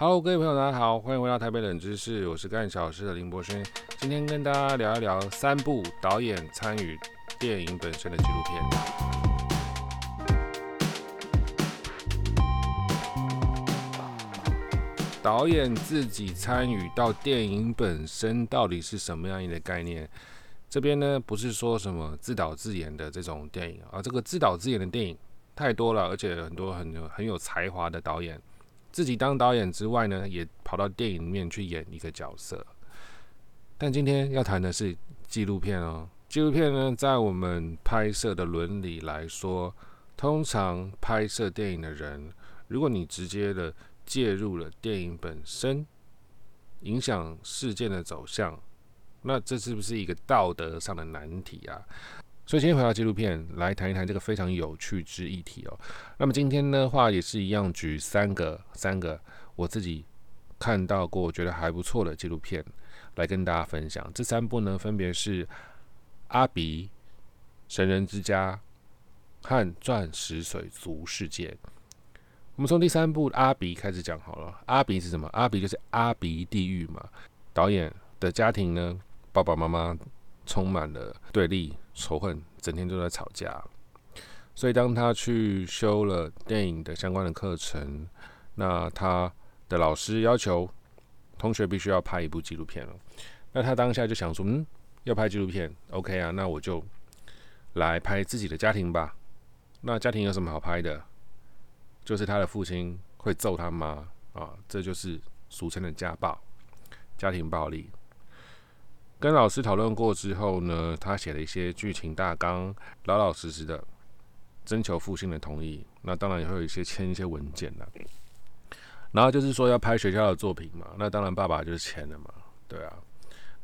Hello，各位朋友，大家好，欢迎回到台北冷知识，我是干小事的林博轩。今天跟大家聊一聊三部导演参与电影本身的纪录片。导演自己参与到电影本身到底是什么样一个概念？这边呢不是说什么自导自演的这种电影啊，这个自导自演的电影太多了，而且很多很有很有才华的导演自己当导演之外呢，也跑到电影里面去演一个角色。但今天要谈的是纪录片哦，纪录片呢，在我们拍摄的伦理来说，通常拍摄电影的人，如果你直接的。介入了电影本身，影响事件的走向，那这是不是一个道德上的难题啊？所以今天回到纪录片来谈一谈这个非常有趣之议题哦。那么今天的话也是一样，举三个三个我自己看到过觉得还不错的纪录片来跟大家分享。这三部呢分别是《阿比》《神人之家》和《钻石水族世界》。我们从第三部《阿比》开始讲好了。阿比是什么？阿比就是阿比地狱嘛。导演的家庭呢，爸爸妈妈充满了对立、仇恨，整天都在吵架。所以当他去修了电影的相关的课程，那他的老师要求同学必须要拍一部纪录片了。那他当下就想说：“嗯，要拍纪录片，OK 啊，那我就来拍自己的家庭吧。那家庭有什么好拍的？”就是他的父亲会揍他妈啊，这就是俗称的家暴、家庭暴力。跟老师讨论过之后呢，他写了一些剧情大纲，老老实实的征求父亲的同意。那当然也会有一些签一些文件的。然后就是说要拍学校的作品嘛，那当然爸爸就是签了嘛，对啊。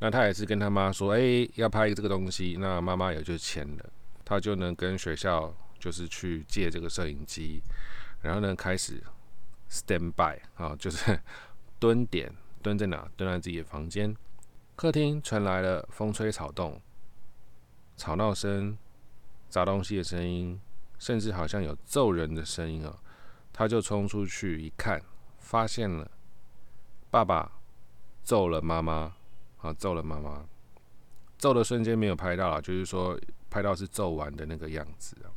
那他也是跟他妈说，哎，要拍这个东西，那妈妈也就签了，他就能跟学校就是去借这个摄影机。然后呢，开始 stand by 啊，就是 蹲点，蹲在哪？蹲在自己的房间。客厅传来了风吹草动、吵闹声、砸东西的声音，甚至好像有揍人的声音啊。他就冲出去一看，发现了爸爸揍了妈妈啊，揍了妈妈。揍的瞬间没有拍到啊，就是说拍到是揍完的那个样子啊。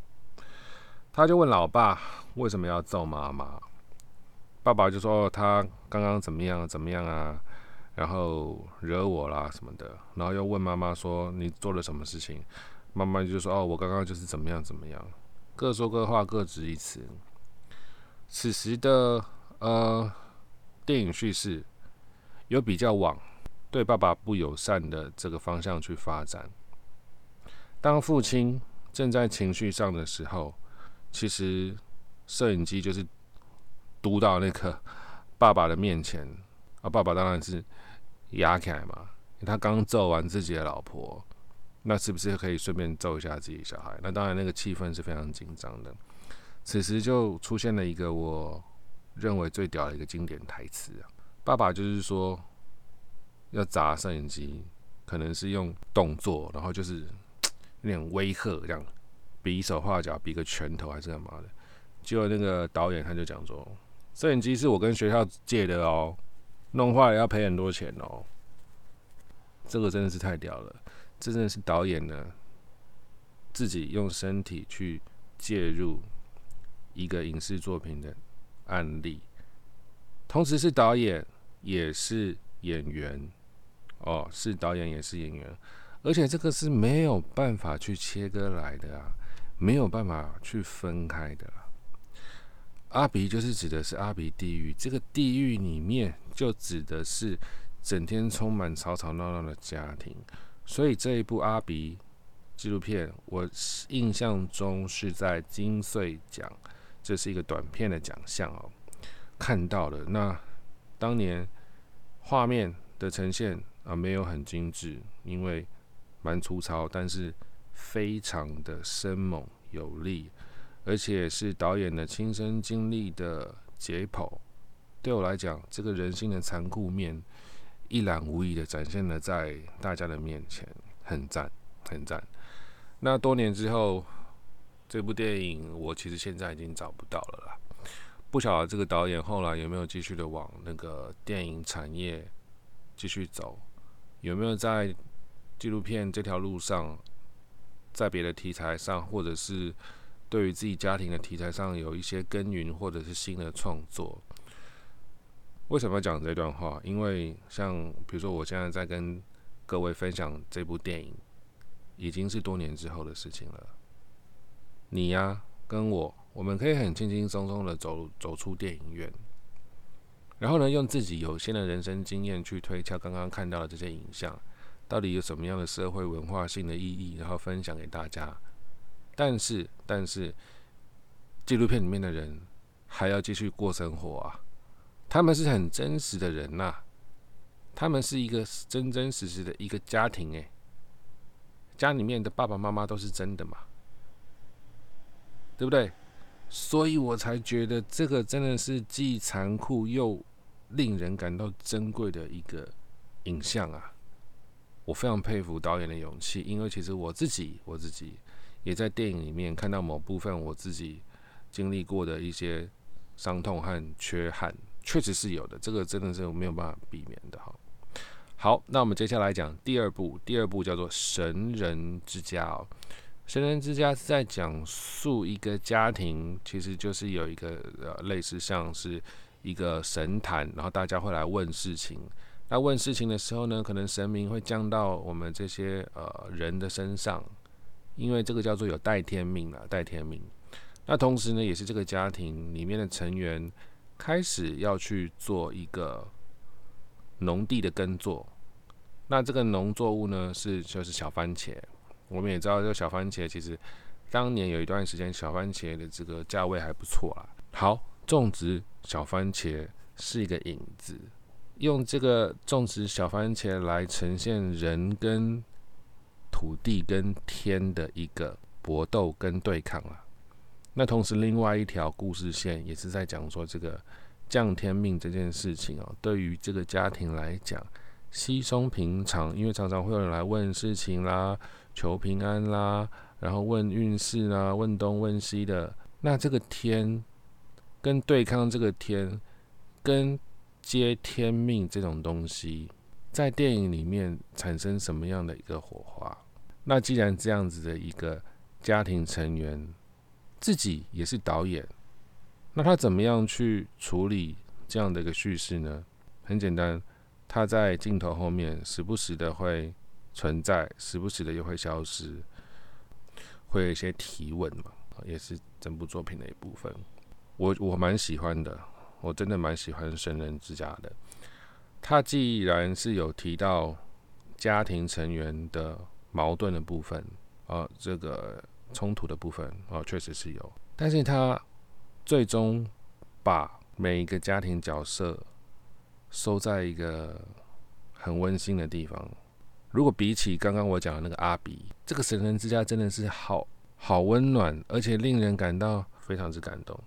他就问老爸为什么要揍妈妈，爸爸就说他刚刚怎么样怎么样啊，然后惹我啦什么的，然后又问妈妈说你做了什么事情，妈妈就说哦我刚刚就是怎么样怎么样，各说各话各执一词。此时的呃电影叙事有比较往对爸爸不友善的这个方向去发展，当父亲正在情绪上的时候。其实，摄影机就是嘟到那个爸爸的面前啊，爸爸当然是压起来嘛。他刚揍完自己的老婆，那是不是可以顺便揍一下自己小孩？那当然，那个气氛是非常紧张的。此时就出现了一个我认为最屌的一个经典台词啊，爸爸就是说要砸摄影机，可能是用动作，然后就是有点威吓这样。比手画脚，比个拳头还是干嘛的？结果那个导演他就讲说：“摄影机是我跟学校借的哦，弄坏了要赔很多钱哦。”这个真的是太屌了！这真的是导演呢自己用身体去介入一个影视作品的案例，同时是导演也是演员哦，是导演也是演员，而且这个是没有办法去切割来的啊。没有办法去分开的。阿比就是指的是阿比地狱，这个地狱里面就指的是整天充满吵吵闹闹的家庭。所以这一部阿比纪录片，我印象中是在金穗奖，这是一个短片的奖项哦，看到了。那当年画面的呈现啊，没有很精致，因为蛮粗糙，但是。非常的生猛有力，而且是导演的亲身经历的解剖。对我来讲，这个人性的残酷面一览无遗的展现了在大家的面前，很赞，很赞。那多年之后，这部电影我其实现在已经找不到了啦。不晓得这个导演后来有没有继续的往那个电影产业继续走，有没有在纪录片这条路上，在别的题材上，或者是对于自己家庭的题材上有一些耕耘，或者是新的创作？为什么要讲这段话？因为像比如说，我现在在跟各位分享这部电影，已经是多年之后的事情了。你呀，跟我。我们可以很轻轻松松的走走出电影院，然后呢，用自己有限的人生经验去推敲刚刚看到的这些影像，到底有什么样的社会文化性的意义，然后分享给大家。但是，但是，纪录片里面的人还要继续过生活啊！他们是很真实的人呐，他们是一个真真实实的一个家庭诶，家里面的爸爸妈妈都是真的嘛，对不对？所以我才觉得这个真的是既残酷又令人感到珍贵的一个影像啊！我非常佩服导演的勇气，因为其实我自己我自己也在电影里面看到某部分我自己经历过的一些伤痛和缺憾，确实是有的。这个真的是没有办法避免的哈。好，那我们接下来讲第二部，第二部叫做《神人之家》哦。神人之家是在讲述一个家庭，其实就是有一个呃类似像是一个神坛，然后大家会来问事情。那问事情的时候呢，可能神明会降到我们这些呃人的身上，因为这个叫做有带天命啊，带天命。那同时呢，也是这个家庭里面的成员开始要去做一个农地的耕作。那这个农作物呢，是就是小番茄。我们也知道，这个小番茄其实当年有一段时间，小番茄的这个价位还不错啦。好，种植小番茄是一个引子，用这个种植小番茄来呈现人跟土地跟天的一个搏斗跟对抗啊。那同时，另外一条故事线也是在讲说，这个降天命这件事情哦，对于这个家庭来讲稀松平常，因为常常会有人来问事情啦。求平安啦，然后问运势啦，问东问西的。那这个天跟对抗这个天，跟接天命这种东西，在电影里面产生什么样的一个火花？那既然这样子的一个家庭成员自己也是导演，那他怎么样去处理这样的一个叙事呢？很简单，他在镜头后面时不时的会。存在时不时的又会消失，会有一些提问嘛，也是整部作品的一部分。我我蛮喜欢的，我真的蛮喜欢《神人之家》的。他既然是有提到家庭成员的矛盾的部分啊，这个冲突的部分啊，确实是有，但是他最终把每一个家庭角色收在一个很温馨的地方。如果比起刚刚我讲的那个阿比，这个神人之家真的是好好温暖，而且令人感到非常之感动，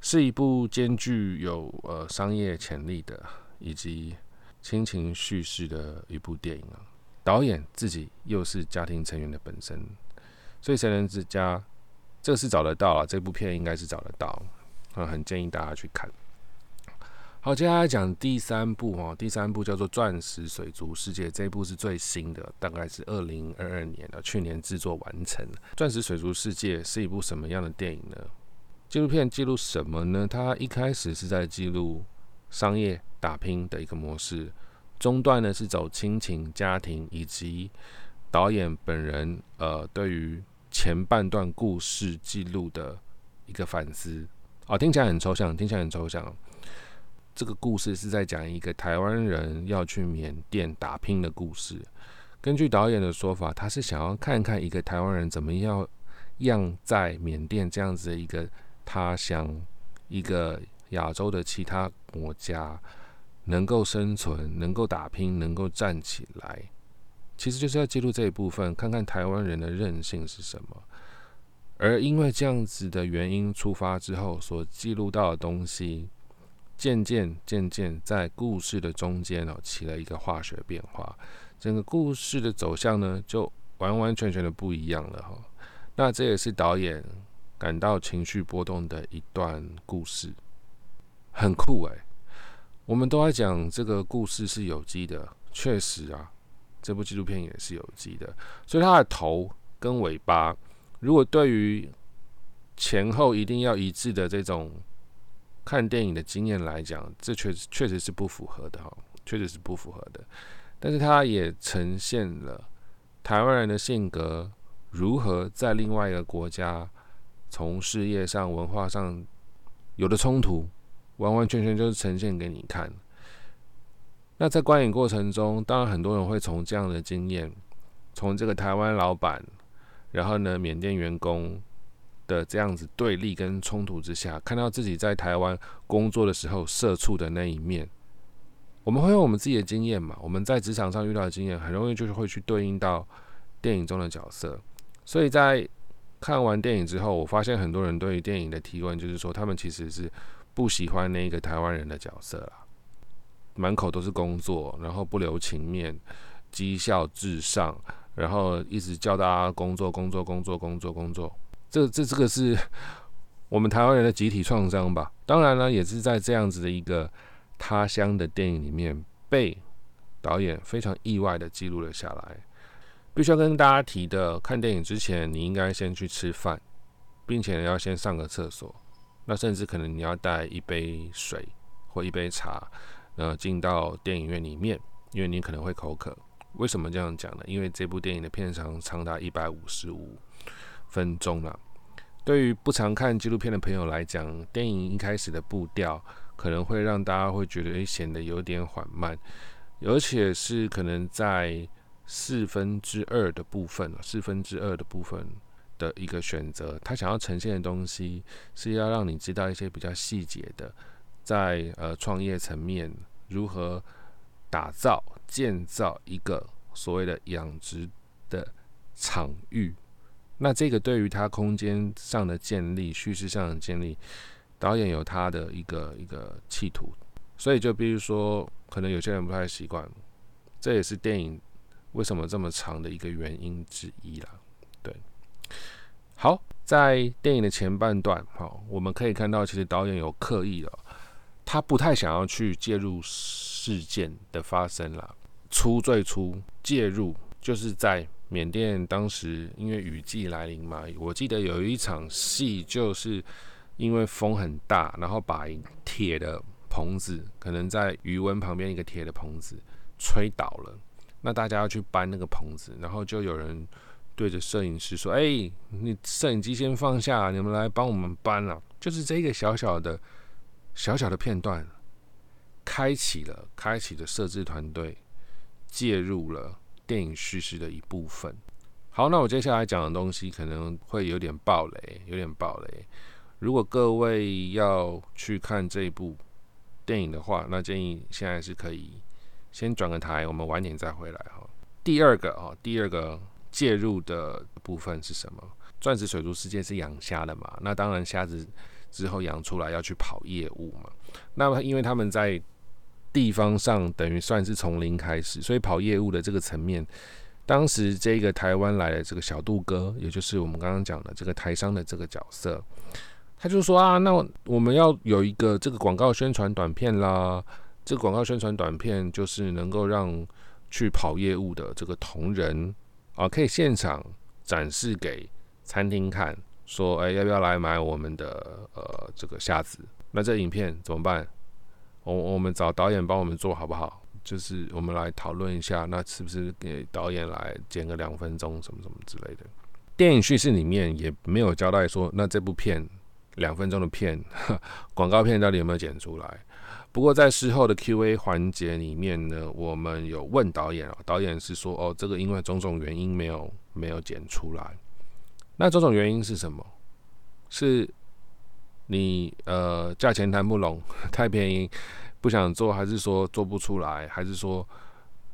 是一部兼具有呃商业潜力的以及亲情叙事的一部电影啊。导演自己又是家庭成员的本身，所以神人之家这是找得到啊，这部片应该是找得到啊，很建议大家去看。好，接下来讲第三部哦。第三部叫做《钻石水族世界》，这一部是最新的，大概是二零二二年的，去年制作完成。《钻石水族世界》是一部什么样的电影呢？纪录片记录什么呢？它一开始是在记录商业打拼的一个模式，中段呢是走亲情、家庭以及导演本人呃对于前半段故事记录的一个反思。哦，听起来很抽象，听起来很抽象。这个故事是在讲一个台湾人要去缅甸打拼的故事。根据导演的说法，他是想要看看一个台湾人怎么样样在缅甸这样子的一个他乡、一个亚洲的其他国家能够生存、能够打拼、能够站起来。其实就是要记录这一部分，看看台湾人的韧性是什么。而因为这样子的原因出发之后，所记录到的东西。渐渐渐渐，在故事的中间哦，起了一个化学变化，整个故事的走向呢，就完完全全的不一样了哈。那这也是导演感到情绪波动的一段故事。很酷诶。我们都在讲这个故事是有机的，确实啊，这部纪录片也是有机的，所以它的头跟尾巴，如果对于前后一定要一致的这种看电影的经验来讲，这确实确实是不符合的哈，确实是不符合的。但是它也呈现了台湾人的性格如何在另外一个国家从事业上、文化上有的冲突。完完全全就是呈现给你看。那在观影过程中，当然很多人会从这样的经验，从这个台湾老板，然后呢缅甸员工的这样子对立跟冲突之下，看到自己在台湾工作的时候社畜的那一面。我们会用我们自己的经验嘛？我们在职场上遇到的经验，很容易就是会去对应到电影中的角色。所以在看完电影之后，我发现很多人对于电影的提问，就是说他们其实是。不喜欢那个台湾人的角色啦，满口都是工作，然后不留情面，绩效至上，然后一直叫大家工作工作工作工作工作，这这这个是 我们台湾人的集体创伤吧？当然呢，也是在这样子的一个他乡的电影里面，被导演非常意外的记录了下来。必须要跟大家提的，看电影之前你应该先去吃饭，并且要先上个厕所。那甚至可能你要带一杯水或一杯茶，呃，进到电影院里面，因为你可能会口渴。为什么这样讲呢？因为这部电影的片长长达一百五十五分钟了。对于不常看纪录片的朋友来讲，电影一开始的步调可能会让大家会觉得诶显得有点缓慢，而且是可能在四分之二的部分，四分之二的部分。的一个选择，他想要呈现的东西是要让你知道一些比较细节的，在呃创业层面如何打造建造一个所谓的养殖的场域。那这个对于他空间上的建立、叙事上的建立，导演有他的一个一个企图。所以就比如说，可能有些人不太习惯，这也是电影为什么这么长的一个原因之一啦。对。好，在电影的前半段，好，我们可以看到，其实导演有刻意的，他不太想要去介入事件的发生了。初最初介入，就是在缅甸当时因为雨季来临嘛，我记得有一场戏，就是因为风很大，然后把铁的棚子，可能在余温旁边一个铁的棚子吹倒了，那大家要去搬那个棚子，然后就有人。对着摄影师说：“哎，你摄影机先放下，你们来帮我们搬了。”就是这个小小的、小小的片段，开启了、开启了摄制团队介入了电影叙事的一部分。好，那我接下来讲的东西可能会有点暴雷，有点暴雷。如果各位要去看这一部电影的话，那建议现在是可以先转个台，我们晚点再回来哈。第二个啊，第二个。介入的部分是什么？钻石水族世界是养虾的嘛？那当然，虾子 之后养出来要去跑业务嘛。那么，因为他们在地方上等于算是从零开始，所以跑业务的这个层面，当时这个台湾来的这个小杜哥，也就是我们刚刚讲的这个台商的这个角色，他就说啊，那我们要有一个这个广告宣传短片啦。这个广告宣传短片就是能够让去跑业务的这个同仁。啊，可以现场展示给餐厅看，说，哎，要不要来买我们的呃这个虾子？那这影片怎么办？我我们找导演帮我们做好不好？就是我们来讨论一下，那是不是给导演来剪个两分钟，什么什么之类的？电影叙事里面也没有交代说，那这部片两分钟的片，广告片到底有没有剪出来？不过在事后的 Q&A 环节里面呢，我们有问导演啊，导演是说哦，这个因为种种原因没有没有剪出来。那种种原因是什么？是你呃价钱谈不拢，太便宜不想做，还是说做不出来，还是说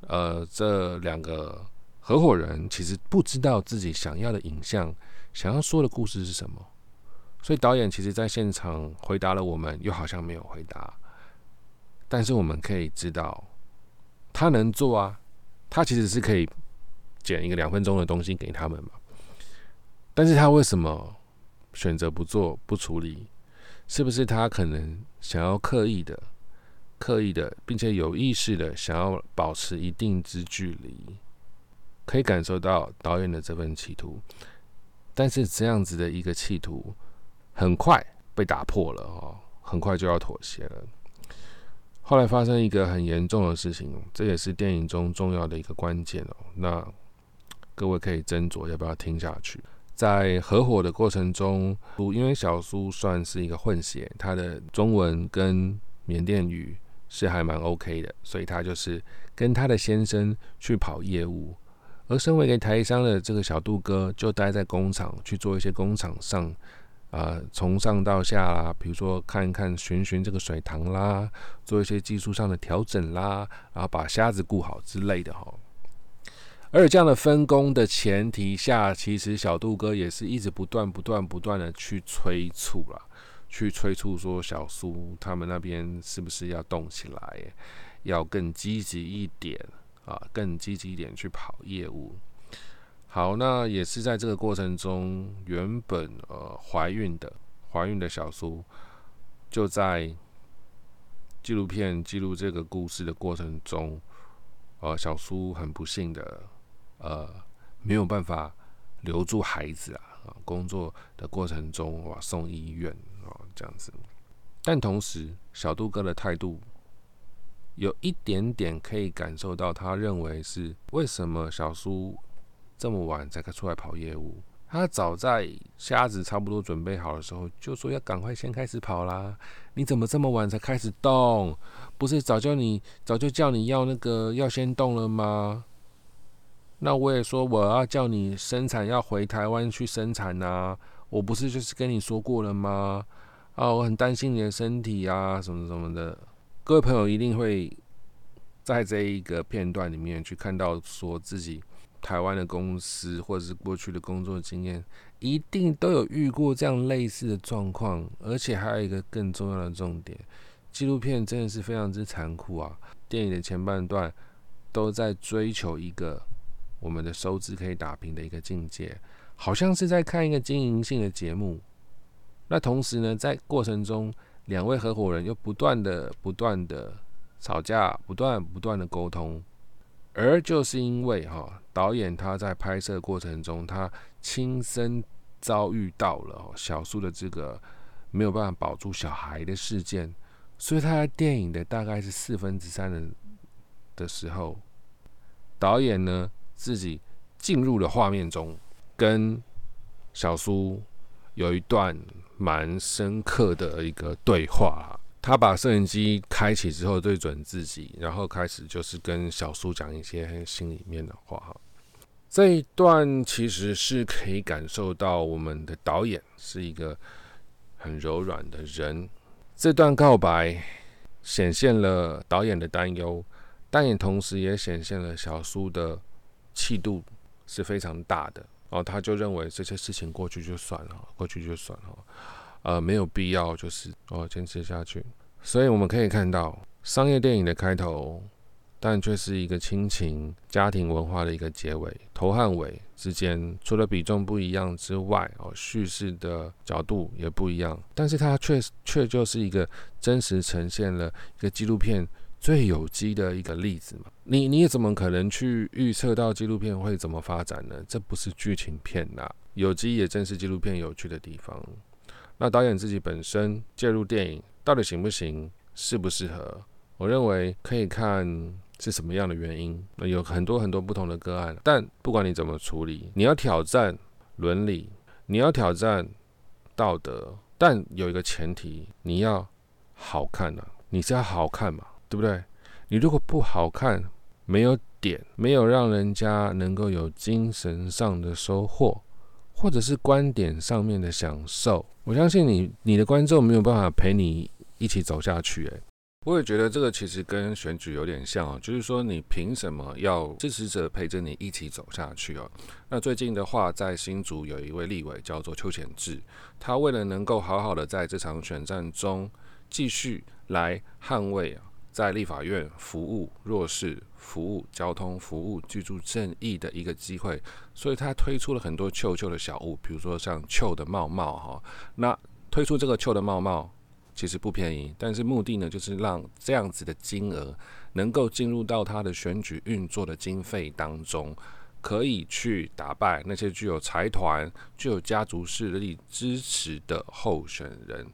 呃这两个合伙人其实不知道自己想要的影像、想要说的故事是什么？所以导演其实在现场回答了我们，又好像没有回答。但是我们可以知道，他能做啊，他其实是可以剪一个两分钟的东西给他们嘛。但是他为什么选择不做不处理？是不是他可能想要刻意的、刻意的，并且有意识的想要保持一定之距离？可以感受到导演的这份企图，但是这样子的一个企图很快被打破了哦，很快就要妥协了。后来发生一个很严重的事情，这也是电影中重要的一个关键哦。那各位可以斟酌要不要听下去。在合伙的过程中，因为小苏算是一个混血，他的中文跟缅甸语是还蛮 OK 的，所以他就是跟他的先生去跑业务。而身为一个台商的这个小杜哥，就待在工厂去做一些工厂上，啊，从上到下啦，比如说看一看、寻寻这个水塘啦，做一些技术上的调整啦，然后把虾子顾好之类的哈。而这样的分工的前提下，其实小杜哥也是一直不断、不断、不断的去催促了，去催促说小苏他们那边是不是要动起来，要更积极一点啊，更积极一点去跑业务。好，那也是在这个过程中，原本呃怀孕的怀孕的小苏，就在纪录片记录这个故事的过程中，呃，小苏很不幸的。呃，没有办法留住孩子啊！啊，工作的过程中哇，送医院啊，这样子。但同时，小杜哥的态度有一点点可以感受到，他认为是为什么小苏这么晚才出来跑业务？他早在瞎子差不多准备好的时候，就说要赶快先开始跑啦。你怎么这么晚才开始动？不是早叫你早就叫你要那个要先动了吗？那我也说我要叫你生产要回台湾去生产呐，我不是就是跟你说过了吗？啊，我很担心你的身体啊，什么什么的。各位朋友一定会在这一个片段里面去看到，说自己台湾的公司或者是过去的工作经验，一定都有遇过这样类似的状况。而且还有一个更重要的重点，纪录片真的是非常之残酷啊！电影的前半段都在追求一个。我们的收支可以打平的一个境界，好像是在看一个经营性的节目。那同时呢，在过程中，两位合伙人又不断的、不断的吵架，不断、不断的沟通。而就是因为哈，导演他在拍摄过程中，他亲身遭遇到了小苏的这个没有办法保住小孩的事件，所以他在电影的大概是四分之三的的时候，导演呢。自己进入了画面中，跟小苏有一段蛮深刻的一个对话。他把摄影机开启之后，对准自己，然后开始就是跟小苏讲一些心里面的话。这一段其实是可以感受到我们的导演是一个很柔软的人。这段告白显现了导演的担忧，但也同时也显现了小苏的。气度是非常大的，然后他就认为这些事情过去就算了，过去就算了，呃，没有必要就是哦坚持下去。所以我们可以看到商业电影的开头，但却是一个亲情、家庭文化的一个结尾。头和尾之间除了比重不一样之外，哦，叙事的角度也不一样，但是它却却就是一个真实呈现了一个纪录片。最有机的一个例子嘛，你你怎么可能去预测到纪录片会怎么发展呢？这不是剧情片呐，有机也正是纪录片有趣的地方。那导演自己本身介入电影到底行不行，适不适合？我认为可以看是什么样的原因。那有很多很多不同的个案，但不管你怎么处理，你要挑战伦理，你要挑战道德，但有一个前提，你要好看呐，你是要好看嘛？对不对？你如果不好看，没有点，没有让人家能够有精神上的收获，或者是观点上面的享受，我相信你，你的观众没有办法陪你一起走下去。诶，我也觉得这个其实跟选举有点像哦，就是说你凭什么要支持者陪着你一起走下去哦？那最近的话，在新竹有一位立委叫做邱显志，他为了能够好好的在这场选战中继续来捍卫啊。在立法院服务弱势、服务交通、服务居住正义的一个机会，所以他推出了很多“臭臭”的小物，比如说像“臭”的帽帽哈。那推出这个秋的帽帽其实不便宜，但是目的呢，就是让这样子的金额能够进入到他的选举运作的经费当中，可以去打败那些具有财团、具有家族势力支持的候选人，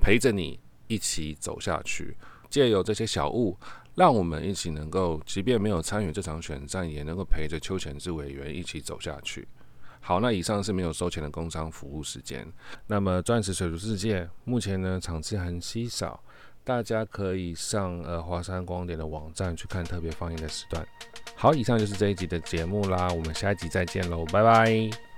陪着你一起走下去。借由这些小物，让我们一起能够，即便没有参与这场选战，也能够陪着邱前志委员一起走下去。好，那以上是没有收钱的工商服务时间。那么钻石水族世界目前呢场次很稀少，大家可以上呃华山光点的网站去看特别放映的时段。好，以上就是这一集的节目啦，我们下一集再见喽，拜拜。